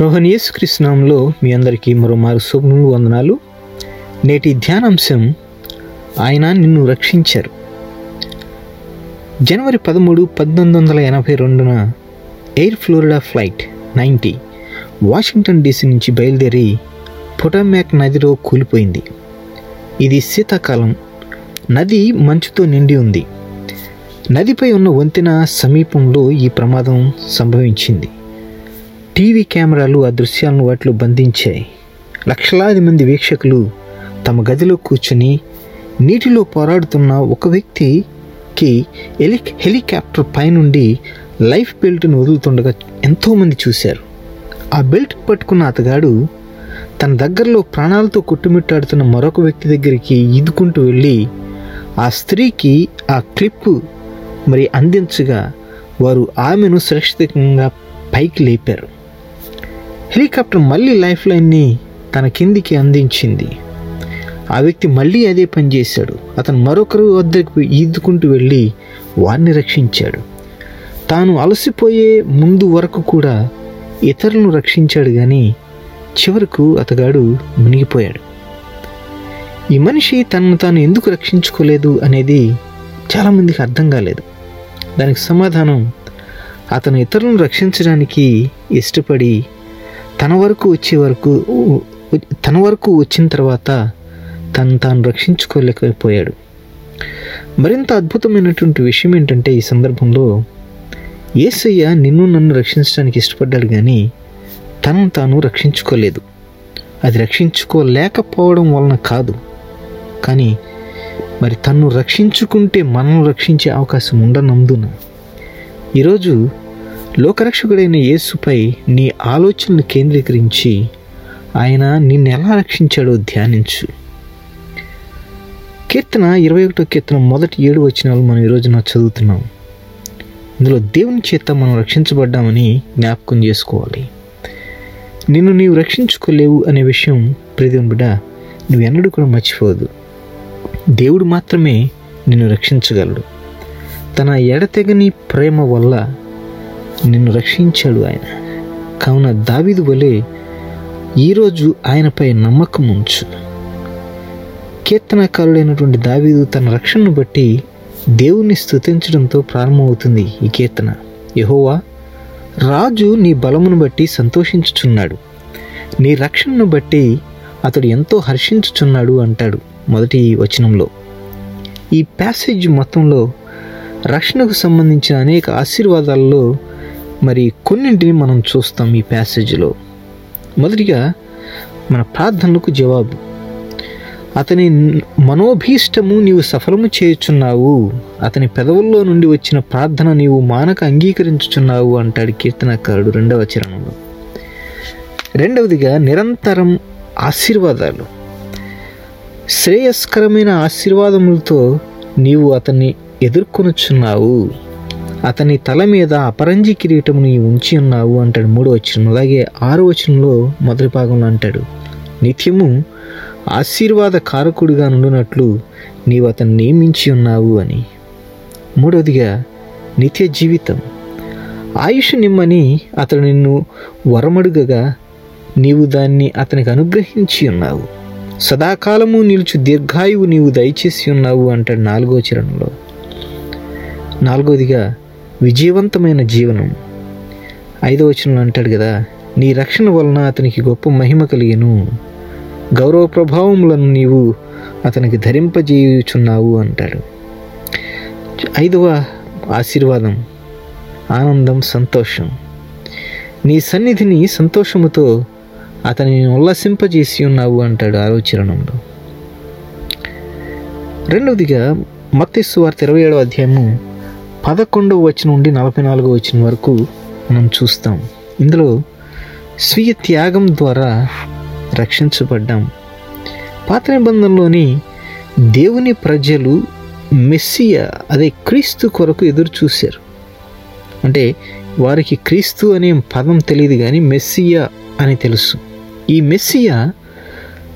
రోహన్ యేసుకృష్ణంలో మీ అందరికీ మరోమారు శుభములు వందనాలు. నేటి ధ్యానాంశం ఆయన నిన్ను రక్షించారు. జనవరి పదమూడు పద్దెనిమిది వందల ఎనభై రెండున Air Florida flight ninety Washington DC నుంచి బయలుదేరి పొటామాక్ నదిలో కూలిపోయింది. ఇది శీతాకాలం. నది మంచుతో నిండి ఉంది. నదిపై ఉన్న వంతెన సమీపంలో ఈ ప్రమాదం సంభవించింది. టీవీ కెమెరాలు ఆ దృశ్యాలను వాటిలో బంధించాయి. లక్షలాది మంది వీక్షకులు తమ గదిలో కూర్చుని నీటిలో పోరాడుతున్న ఒక వ్యక్తికి హెలి హెలికాప్టర్ పైనుండి లైఫ్ బెల్ట్ను వదులుతుండగా ఎంతోమంది చూశారు. ఆ బెల్ట్ పట్టుకున్న అతగాడు తన దగ్గరలో ప్రాణాలతో కొట్టుమిట్టాడుతున్న మరొక వ్యక్తి దగ్గరికి ఈదుకుంటూ వెళ్ళి ఆ స్త్రీకి ఆ క్లిప్ మరి అందించగా వారు ఆమెను సురక్షితంగా పైకి లేపారు. హెలికాప్టర్ మళ్ళీ లైఫ్ లైన్ని తన కిందికి అందించింది. ఆ వ్యక్తి మళ్ళీ అదే పని చేశాడు. అతను మరొకరు వద్దకు ఈదుకుంటూ వెళ్ళి వారిని రక్షించాడు. తాను అలసిపోయే ముందు వరకు కూడా ఇతరులను రక్షించాడు కానీ చివరకు అతగాడు మునిగిపోయాడు. ఈ మనిషి తనను తాను ఎందుకు రక్షించుకోలేదు అనేది చాలామందికి అర్థం కాలేదు. దానికి సమాధానం అతను ఇతరులను రక్షించడానికి ఇష్టపడి తన వరకు వచ్చే వరకు తన వరకు వచ్చిన తర్వాత తను తాను రక్షించుకోలేకపోయాడు. మరింత అద్భుతమైనటువంటి విషయం ఏంటంటే ఈ సందర్భంలో ఏసయ్య నిన్ను నన్ను రక్షించడానికి ఇష్టపడ్డాడు కానీ తను తాను రక్షించుకోలేదు. అది రక్షించుకోలేకపోవడం వలన కాదు. కానీ మరి తను రక్షించుకుంటే మనల్ని రక్షించే అవకాశం ఉండనందున ఈరోజు లోకరక్షకుడైన యేసుపై నీ ఆలోచనను కేంద్రీకరించి ఆయన నిన్ను ఎలా రక్షించాడో ధ్యానించు. కీర్తన ఇరవై ఒకటో కీర్తన మొదటి ఏడు వచనాలు మనం ఈరోజు నా చదువుతున్నాం. ఇందులో దేవుని చేత మనం రక్షించబడ్డామని జ్ఞాపకం చేసుకోవాలి. నిన్ను నీవు రక్షించుకోలేవు అనే విషయం ప్రియదేవుని బిడ్డ నువ్వు ఎన్నడూ కూడా మర్చిపోదు దేవుడు మాత్రమే నిన్ను రక్షించగలడు. తన ఎడతెగని ప్రేమ వల్ల నిన్ను రక్షించాడు ఆయన. కావున దావిదు వలె ఈరోజు ఆయనపై నమ్మకం ఉంచు. కీర్తనకారుడైనటువంటి దావీదు తన రక్షణను బట్టి దేవుణ్ణి స్తుతించడంతో ప్రారంభమవుతుంది ఈ కీర్తన. యహోవా రాజు నీ బలమును బట్టి సంతోషించుచున్నాడు. నీ రక్షణను బట్టి అతడు ఎంతో హర్షించుచున్నాడు అంటాడు మొదటి వచనంలో. ఈ ప్యాసేజ్ మొత్తంలో రక్షణకు సంబంధించిన అనేక ఆశీర్వాదాల్లో మరి కొన్నింటిని మనం చూస్తాం ఈ ప్యాసేజ్లో మొదటిగా మన ప్రార్థనలకు జవాబు. అతని మనోభీష్టము నీవు సఫలము చేయుచున్నావు. అతని పెదవుల్లో నుండి వచ్చిన ప్రార్థన నీవు మానక అంగీకరించుచున్నావు అంటాడు కీర్తనకారుడు రెండవ చరణంలో. రెండవదిగా నిరంతరం ఆశీర్వాదాలు. శ్రేయస్కరమైన ఆశీర్వాదములతో నీవు అతన్ని ఎదుర్కొనుచున్నావు. అతని తల మీద అపరంజి కిరీటముని ఉంచి ఉన్నావు అంటాడు మూడో వచనం. అలాగే ఆరో వచనంలో మొదటి భాగంలో అంటాడు నిత్యము ఆశీర్వాద కారకుడిగా నుండినట్లు నీవు అతన్ని నియమించి ఉన్నావు అని. మూడవదిగా నిత్య జీవితం. ఆయుష్ నిమ్మని అతడు నిన్ను వరమడుగగా నీవు దాన్ని అతనికి అనుగ్రహించి ఉన్నావు. సదాకాలము నిలుచు దీర్ఘాయువు నీవు దయచేసి ఉన్నావు అంటాడు నాలుగో చరణంలో. నాలుగోదిగా విజయవంతమైన జీవనం. ఐదో వచనంలో అంటాడు కదా నీ రక్షణ వలన అతనికి గొప్ప మహిమ కలిగను. గౌరవ ప్రభావములను నీవు అతనికి ధరింపజేయుచున్నావు అంటాడు. ఐదవ ఆశీర్వాదం ఆనందం సంతోషం. నీ సన్నిధిని సంతోషముతో అతనిని ఉల్లసింపజేసి ఉన్నావు అంటాడు ఆలోచనంలో. రెండవదిగా మత్స్సు వార్త ఇరవై ఏడవ అధ్యాయము పదకొండవ వచ్చిన నుండి నలభై నాలుగవ వచ్చిన వరకు మనం చూస్తాం. ఇందులో స్వీయ త్యాగం ద్వారా రక్షించబడ్డాం. పాత నిబంధనలోని దేవుని ప్రజలు మెస్సియ అదే క్రీస్తు కొరకు ఎదురు చూశారు. అంటే వారికి క్రీస్తు అనే పదం తెలియదు కానీ మెస్సియా అని తెలుసు. ఈ మెస్సియా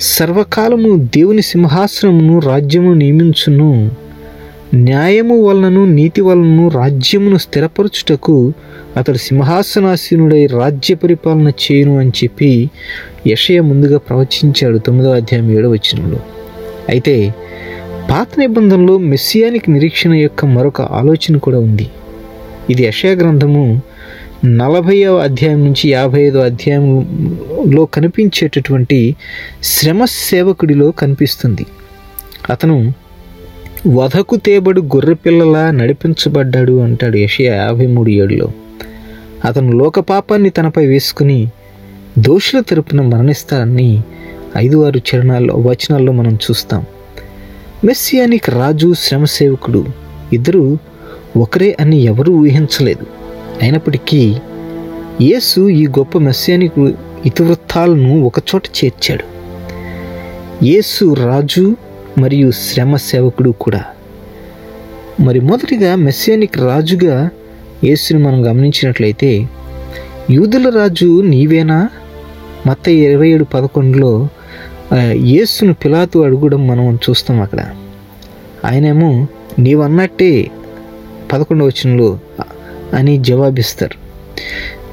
సర్వకాలము దేవుని సింహాసనమును రాజ్యము నియమించును న్యాయము వలనను నీతి వలనను రాజ్యమును స్థిరపరచుటకు అతడు సింహాసనాసీనుడై రాజ్య పరిపాలన చేయను అని చెప్పి యషయ ముందుగా ప్రవచించాడు తొమ్మిదవ అధ్యాయం ఏడవ వచనంలో. అయితే పాత నిబంధనలో మెస్సియానిక్ నిరీక్షణ యొక్క మరొక ఆలోచన కూడా ఉంది. ఇది యషయ గ్రంథము నలభైవ అధ్యాయం నుంచి యాభై ఐదో అధ్యాయంలో కనిపించేటటువంటి శ్రమ సేవకుడిలో కనిపిస్తుంది. అతను వధకు తేబడు గొర్రెపిల్లలా నడిపించబడ్డాడు అంటాడు యషయా యాభై మూడు ఏడులో. అతను లోకపాపాన్ని తనపై వేసుకుని దోషుల తరపున మరణిస్తారని ఐదు ఆరు చరణాల్లో వచనాల్లో మనం చూస్తాం. మెస్సియానిక్ రాజు శ్రమసేవకుడు ఇద్దరు ఒకరే అని ఎవరూ ఊహించలేదు. అయినప్పటికీ యేసు ఈ గొప్ప మెస్సియానిక్ ఇతివృత్తాలను ఒకచోట చేర్చాడు. యేసు రాజు మరియు శ్రమ సేవకుడు కూడా. మరి మొదటిగా మెస్సానిక్ రాజుగా యేసుని మనం గమనించినట్లయితే యూదుల రాజు నీవేనా? మత ఇరవై ఏడు పదకొండులో యేసును పిలాతు అడుగుడం మనం చూస్తాం అక్కడ. ఆయనేమో నీవన్నట్టే పదకొండు వచనంలో అని జవాబిస్తారు.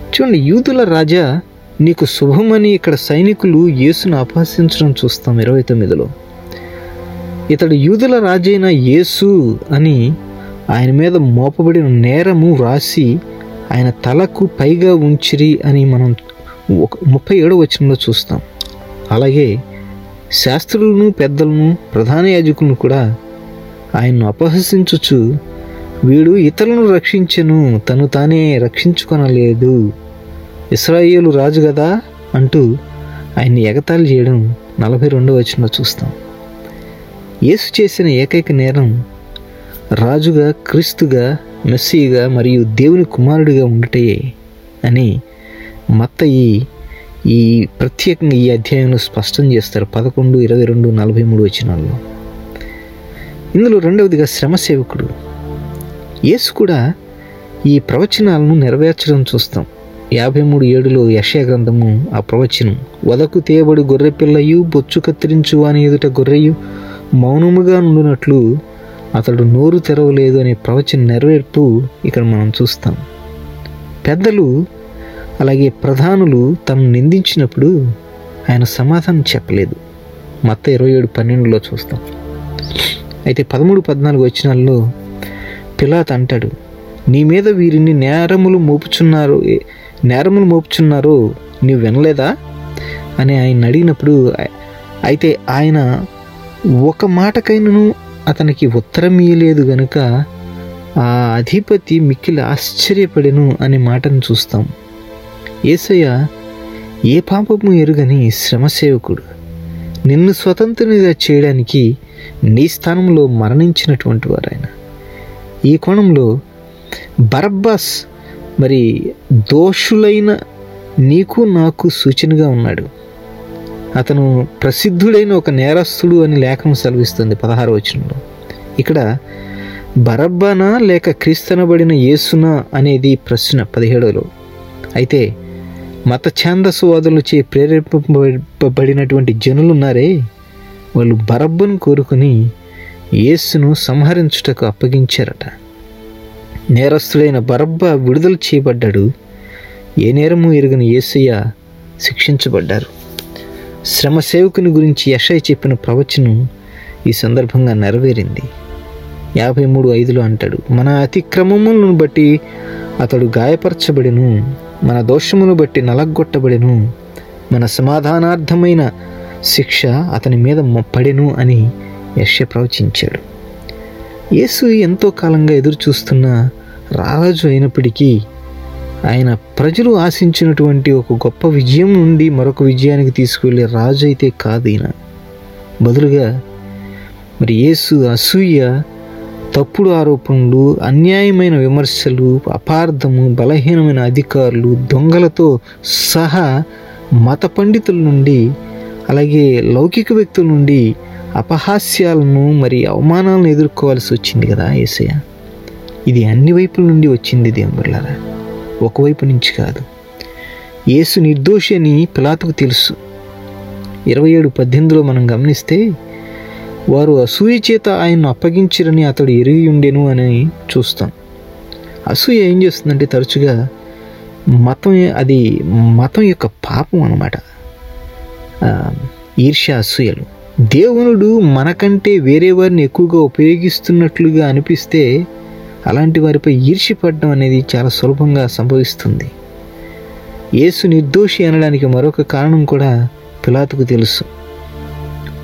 చూడండి యూదుల రాజా నీకు శుభమని ఇక్కడ సైనికులు యేసును అపహసించడం చూస్తాం ఇరవై తొమ్మిదిలో. ఇతడు యూదుల రాజైన యేసు అని ఆయన మీద మోపబడిన నేరము వ్రాసి ఆయన తలకు పైగా ఉంచిరి అని మనం ఒక ముప్పై ఏడో వచనంలో చూస్తాం. అలాగే శాస్త్రులను పెద్దలను ప్రధాన యాజకులను కూడా ఆయన్ను అపహసించుచు వీడు ఇతరులను రక్షించను తను తానే రక్షించుకొనలేదు. ఇస్రాయేలు రాజు కదా అంటూ ఆయన్ని ఎగతాళి చేయడం నలభై రెండో వచనంలో చూస్తాం. యేసు చేసిన ఏకైక నేరం రాజుగా క్రీస్తుగా మెస్సీగా మరియు దేవుని కుమారుడిగా ఉండటయే అని మత్తయి ఈ ప్రత్యేకంగా ఈ అధ్యాయంలో స్పష్టం చేస్తారు. పదకొండు ఇరవై రెండు నలభై మూడు వచ్చినాల్లో ఇందులో రెండవదిగా శ్రమ సేవకుడు యేసు కూడా ఈ ప్రవచనాలను నెరవేర్చడం చూస్తాం. యాభై మూడు ఏడులో యశయ గ్రంథము ఆ ప్రవచనం. వదకు తేబడి గొర్రె పిల్లయు బొచ్చు కత్తిరించు అని ఎదుట గొర్రెయు మౌనముగా ఉండినట్లు అతడు నోరు తెరవలేదు అనే ప్రవచన నెరవేర్పు ఇక్కడ మనం చూస్తాం. పెద్దలు అలాగే ప్రధానులు తను నిందించినప్పుడు ఆయన సమాధానం చెప్పలేదు. మత్త ఇరవై ఏడు పన్నెండులో చూస్తాం. అయితే పదమూడు పద్నాలుగు వచ్చినాల్లో పిలాత్ అంటాడు నీ మీద వీరిని నేరములు మోపుచున్నారు నేరములు మోపుచున్నారు నీవు వినలేదా? అని ఆయన అడిగినప్పుడు అయితే ఆయన ఒక మాటకైనను అతనికి ఉత్తరం ఇయ్యలేదు గనుక ఆ అధిపతి మిక్కిలి ఆశ్చర్యపడెను అనే మాటను చూస్తాం. ఏసయ్య ఏ పాపము ఎరుగని శ్రమసేవకుడు? నిన్ను స్వతంత్రునిగా చేయడానికి నీ స్థానంలో మరణించినటువంటి వారు ఆయన ఈ కోణంలో బరబ్బాస్ మరి దోషులైన నీకు నాకు సూచనగా ఉన్నాడు. అతను ప్రసిద్ధుడైన ఒక నేరస్తుడు అని లేఖనం సెలవిస్తుంది పదహారు వచనంలో. ఇక్కడ బరబ్బానా లేక క్రీస్తనబడిన యేసునా అనేది ప్రశ్న పదిహేడులో. అయితే మత ఛాందస్వాదులచే ప్రేరేపబడినటువంటి జనులు ఉన్నారే? వాళ్ళు బరబ్బను కోరుకుని యేసును సంహరించుటకు అప్పగించారట. నేరస్తుడైన బరబ్బ విడుదల చేయబడ్డాడు. ఏ నేరము ఎరుగని యేసయ్య శిక్షించబడ్డారు. శ్రమ సేవకుని గురించి యషయ్ చెప్పిన ప్రవచనం ఈ సందర్భంగా నెరవేరింది. యాభై మూడు ఐదులో అంటాడు మన అతిక్రమములను బట్టి అతడు గాయపరచబడిను మన దోషమును బట్టి నలగొట్టబడిను మన సమాధానార్థమైన శిక్ష అతని మీద పడెను అని యశ్య ప్రవచించాడు. యేసు ఎంతో కాలంగా ఎదురు చూస్తున్న రారాజు అయినప్పటికీ ఆయన ప్రజలు ఆశించినటువంటి ఒక గొప్ప విజయం నుండి మరొక విజయానికి తీసుకువెళ్ళే రాజు అయితే కాదు ఈయన. బదులుగా మరి యేసు అసూయ తప్పుడు ఆరోపణలు అన్యాయమైన విమర్శలు అపార్థము బలహీనమైన అధికారులు దొంగలతో సహా మత పండితుల నుండి అలాగే లౌకిక వ్యక్తుల నుండి అపహాస్యాలను మరి అవమానాలను ఎదుర్కోవాల్సి వచ్చింది కదా ఏసయ్య ఇది అన్ని వైపుల నుండి వచ్చింది దేవుళ్ళారా ఒకవైపు నుంచి కాదు. యేసు నిర్దోషి అని పిలాతుకు తెలుసు. ఇరవై ఏడు పద్దెనిమిదిలో మనం గమనిస్తే వారు అసూయ చేత ఆయన్ను అప్పగించిరని అతడు ఎరిగి ఉండెను అని చూస్తాం. అసూయ ఏం చేస్తుందంటే తరచుగా మతం అది మతం యొక్క పాపం అనమాట ఈర్ష్య అసూయలు. దేవునుడు మనకంటే వేరే వారిని ఎక్కువగా ఉపయోగిస్తున్నట్లుగా అనిపిస్తే అలాంటి వారిపై ఈర్ష్యపడడం అనేది చాలా సులభంగా సంభవిస్తుంది. యేసు నిర్దోషి అనడానికి మరొక కారణం కూడా పిలాతుకు తెలుసు.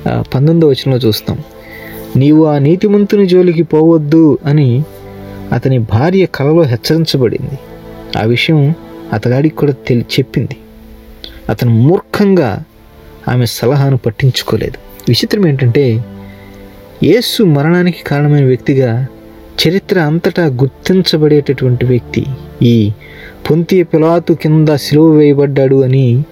ఆ, పంతొమ్మిదో వచనంలో చూస్తాం. నీవు ఆ నీతిమంతుని జోలికి పోవద్దు అని అతని భార్య కలలో హెచ్చరించబడింది. ఆ విషయం అతగాడికి కూడా తెలి చెప్పింది. అతను మూర్ఖంగా ఆమె సలహాను పట్టించుకోలేదు. విచిత్రం ఏంటంటే యేసు మరణానికి కారణమైన వ్యక్తిగా చరిత్ర అంతటా గుర్తించబడేటటువంటి వ్యక్తి ఈ పొంతి పిలాతు కింద సిలువ వేయబడ్డాడు అని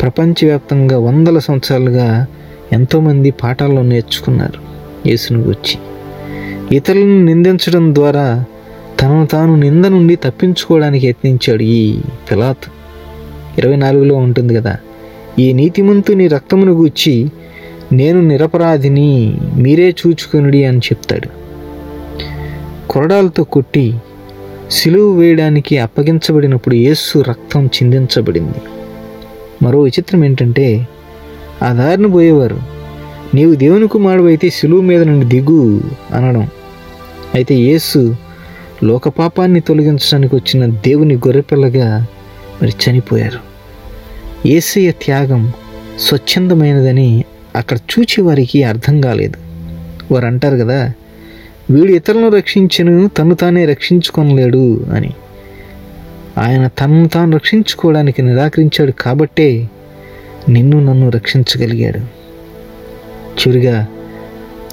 ప్రపంచవ్యాప్తంగా వందల సంవత్సరాలుగా ఎంతోమంది పాఠాల్లో నేర్చుకున్నారు. యేసును గురించి ఇతరులను నిందించడం ద్వారా తనను తాను నింద నుండి తప్పించుకోవడానికి యత్నించాడు ఈ పిలాతు. ఇరవై నాలుగులో ఉంటుంది కదా ఈ నీతిమంతుని రక్తమును గూర్చి నేను నిరపరాధిని మీరే చూచుకొనుడి అని చెప్తాడు. కొరడాలతో కొట్టి సిలువు వేయడానికి అప్పగించబడినప్పుడు యేసు రక్తం చిందించబడింది. మరో విచిత్రం ఏంటంటే ఆ దారిన పోయేవారు నీవు దేవుని కుమారుడు సిలువు మీద నుండి దిగు అనడం. అయితే యేసు లోకపాపాన్ని తొలగించడానికి వచ్చిన దేవుని గొర్రెపిల్లగా మరి చనిపోయారు. ఏసయ్య త్యాగం స్వచ్ఛందమైనదని అక్కడ చూచే వారికి అర్థం కాలేదు. వారు అంటారు కదా వీడు ఇతరులను రక్షించను తను తానే రక్షించుకొనలేడు అని. ఆయన తను తాను రక్షించుకోవడానికి నిరాకరించాడు కాబట్టే నిన్ను నన్ను రక్షించగలిగాడు. చివరిగా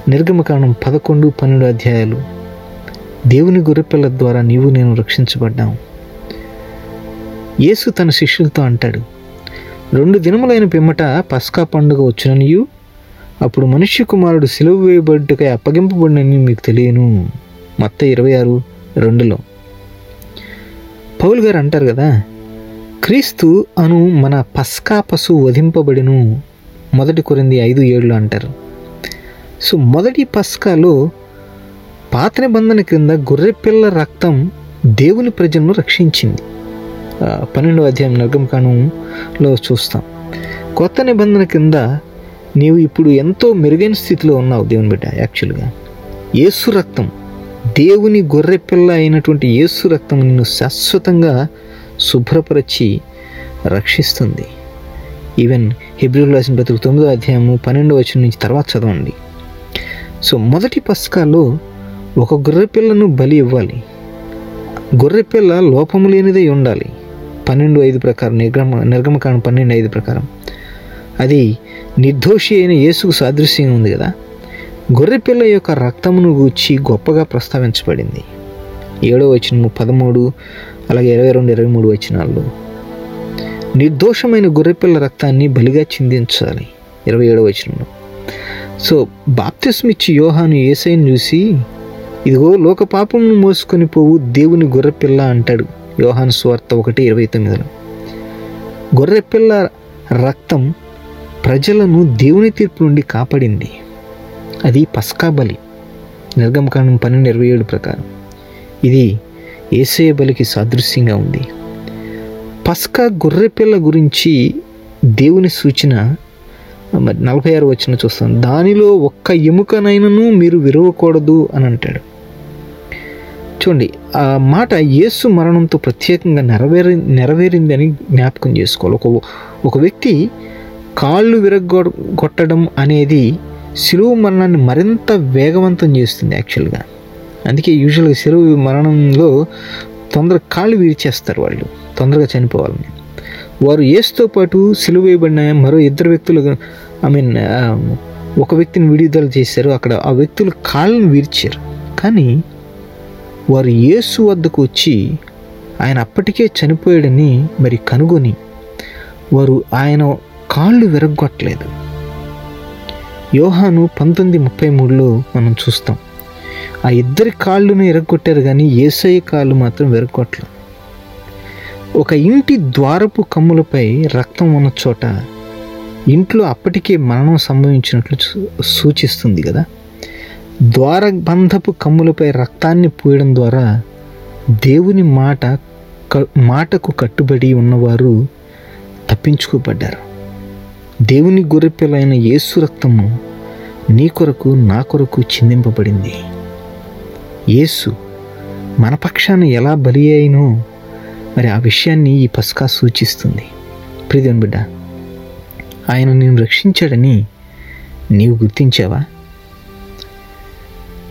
నిర్గమకాండం పదకొండు పన్నెండు అధ్యాయాలు. దేవుని గొర్రెపిల్ల ద్వారా నీవు నేను రక్షించబడ్డాం. యేసు తన శిష్యులతో అంటాడు రెండు దినములైన పిమ్మట పస్కా పండుగ వచ్చిననియు? అప్పుడు మనుష్య కుమారుడు సిలువ వేయబడ్డకై అప్పగింపబడినని మీకు తెలియను. మొత్తం ఇరవై ఆరు రెండులో. పౌల్ గారు అంటారు కదా క్రీస్తు అను మన పస్కా పశువు వధింపబడిను. మొదటి కొరింది ఐదు ఏళ్ళు అంటారు. సో మొదటి పస్కాలో పాత నిబంధన క్రింద గొర్రెపిల్ల రక్తం దేవుని ప్రజలను రక్షించింది. ఆ, పన్నెండవ అధ్యాయం నిర్గమకాండంలో చూస్తాం. కొత్త నిబంధన కింద నీవు ఇప్పుడు ఎంతో మెరుగైన స్థితిలో ఉన్నావు దేవుని బిడ్డ యాక్చువల్గా యేసు రక్తం దేవుని గొర్రెపిల్ల అయినటువంటి యేసు రక్తం నిన్ను శాశ్వతంగా శుభ్రపరచి రక్షిస్తుంది. ఈవెన్ హిబ్రిల్ రాసిన పత్రిక తొమ్మిదో అధ్యాయము పన్నెండో వచనం నుంచి తర్వాత చదవండి. సో మొదటి పస్కాలో ఒక గొర్రెపిల్లను బలి ఇవ్వాలి. గొర్రెపిల్ల లోపము లేనిదై ఉండాలి. పన్నెండు ఐదు ప్రకారం నిర్గమ నిర్గమకాండం పన్నెండు ఐదు ప్రకారం. అది నిర్దోషి అయిన యేసుకు సాదృశ్యం ఉంది కదా. గొర్రెపిల్ల యొక్క రక్తమును గూర్చి గొప్పగా ప్రస్తావించబడింది. ఏడో వచనము పదమూడు అలాగే ఇరవై రెండు ఇరవై మూడు వచనాల్లో. నిర్దోషమైన గొర్రెపిల్ల రక్తాన్ని బలిగా చిందించాలి. ఇరవై ఏడవ వచనంలో సో బాప్తిస్మిచ్చి యోహాను ఏసైని చూసి ఇదిగో లోక పాపమును మోసుకొని పోవు దేవుని గొర్రెపిల్ల అంటాడు యోహాను స్వార్త ఒకటి ఇరవై తొమ్మిదిలో. గొర్రెపిల్ల రక్తం ప్రజలను దేవుని తీర్పు నుండి కాపాడింది. అది పస్కా బలి. నిర్గమకాండం పన్నెండు ఇరవై ఏడు ప్రకారం. ఇది ఏసయ బలికి సాదృశ్యంగా ఉంది. పస్కా గొర్రెపిల్ల గురించి దేవుని సూచన మరి నలభై ఆరు వచ్చిన చూస్తాం. దానిలో ఒక్క ఎముకనైనను మీరు విరవకూడదు అని అంటాడు. చూడండి ఆ మాట యేసు మరణంతో ప్రత్యేకంగా నెరవేరి నెరవేరిందని జ్ఞాపకం చేసుకోవాలి. ఒక ఒక వ్యక్తి కాళ్ళు విరగ్గొ కొట్టడం అనేది శిలువ మరణాన్ని మరింత వేగవంతం చేస్తుంది యాక్చువల్గా. అందుకే యూజువల్గా సిలువు మరణంలో తొందరగా కాళ్ళు విరిచేస్తారు వాళ్ళు తొందరగా చనిపోవాలని. వారు ఏసుతో పాటు సిలువ వేయబడిన మరో ఇద్దరు వ్యక్తులు ఐ మీన్ ఒక వ్యక్తిని విడుదల చేశారు. అక్కడ ఆ వ్యక్తులు కాళ్ళను విరిచారు. కానీ వారు యేసు వద్దకు వచ్చి ఆయన అప్పటికే చనిపోయాడని మరి కనుగొని వారు ఆయన కాళ్ళు విరగ్గొట్టలేదు. యోహాను పంతొమ్మిది ముప్పై మూడులో మనం చూస్తాం ఆ ఇద్దరి కాళ్ళను ఎరగొట్టారు కానీ ఏసయ్య కాళ్ళు మాత్రం విరగొట్టలేదు ఒక ఇంటి ద్వారపు కమ్ములపై రక్తం ఉన్న చోట ఇంట్లో అప్పటికే మరణం సంభవించినట్లు సూచిస్తుంది కదా. ద్వారబంధపు కమ్ములపై రక్తాన్ని పూయడం ద్వారా దేవుని మాట మాటకు కట్టుబడి ఉన్నవారు తప్పించుకోబడ్డారు. దేవుని గొర్రెపిల్లైన యేసు రక్తము నీ కొరకు నా కొరకు చిందింపబడింది. యేసు మన పక్షాన ఎలా బలి అయినో మరి ఆ విషయాన్ని ఈ పస్కా సూచిస్తుంది. ప్రియదేవుని బిడ్డ ఆయన నేను రక్షించాడని నీవు గుర్తించావా?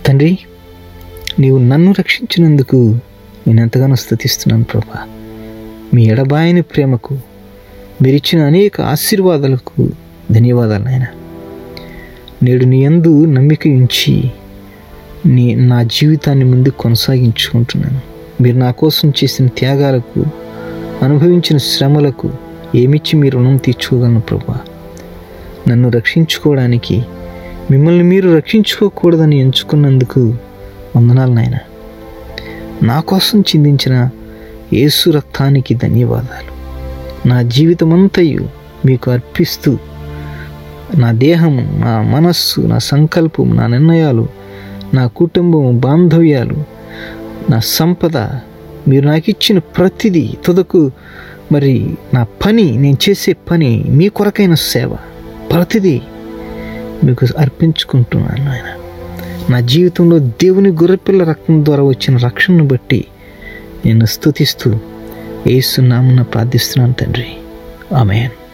తండ్రి నీవు నన్ను రక్షించినందుకు నేను ఎంతగానో స్థుతిస్తున్నాను ప్రభా. మీ ఎడబాయని ప్రేమకు మీరిచ్చిన అనేక ఆశీర్వాదాలకు ధన్యవాదాలు నాయన. నేడు నీ యందు నమ్మిక ఉంచి నీ నా జీవితాన్ని ముందు కొనసాగించుకుంటున్నాను. మీరు నా కోసం చేసిన త్యాగాలకు అనుభవించిన శ్రమలకు ఏమిచ్చి మీ రుణం తీర్చుకోగలను ప్రభా? నన్ను రక్షించుకోవడానికి మిమ్మల్ని మీరు రక్షించుకోకూడదని ఎంచుకున్నందుకు వందనాలు నాయన. నా కోసం చిందించిన యేసు రక్తానికి ధన్యవాదాలు. నా జీవితమంతయు మీకు అర్పిస్తూ నా దేహము నా మనస్సు నా సంకల్పం నా నిర్ణయాలు నా కుటుంబం బాంధవ్యాలు నా సంపద మీరు నాకు ఇచ్చిన ప్రతిదీ తుదకు మరి నా పని నేను చేసే పని మీ కొరకైన సేవ ప్రతిదీ మీకు అర్పించుకుంటున్నాను ఆయన నా జీవితంలో దేవుని గొర్రెపిల్ల రక్తం ద్వారా వచ్చిన రక్షణను బట్టి నేను స్థుతిస్తూ ఏసునామున ప్రార్థిస్తున్నాను తండ్రి. ఆమెన్.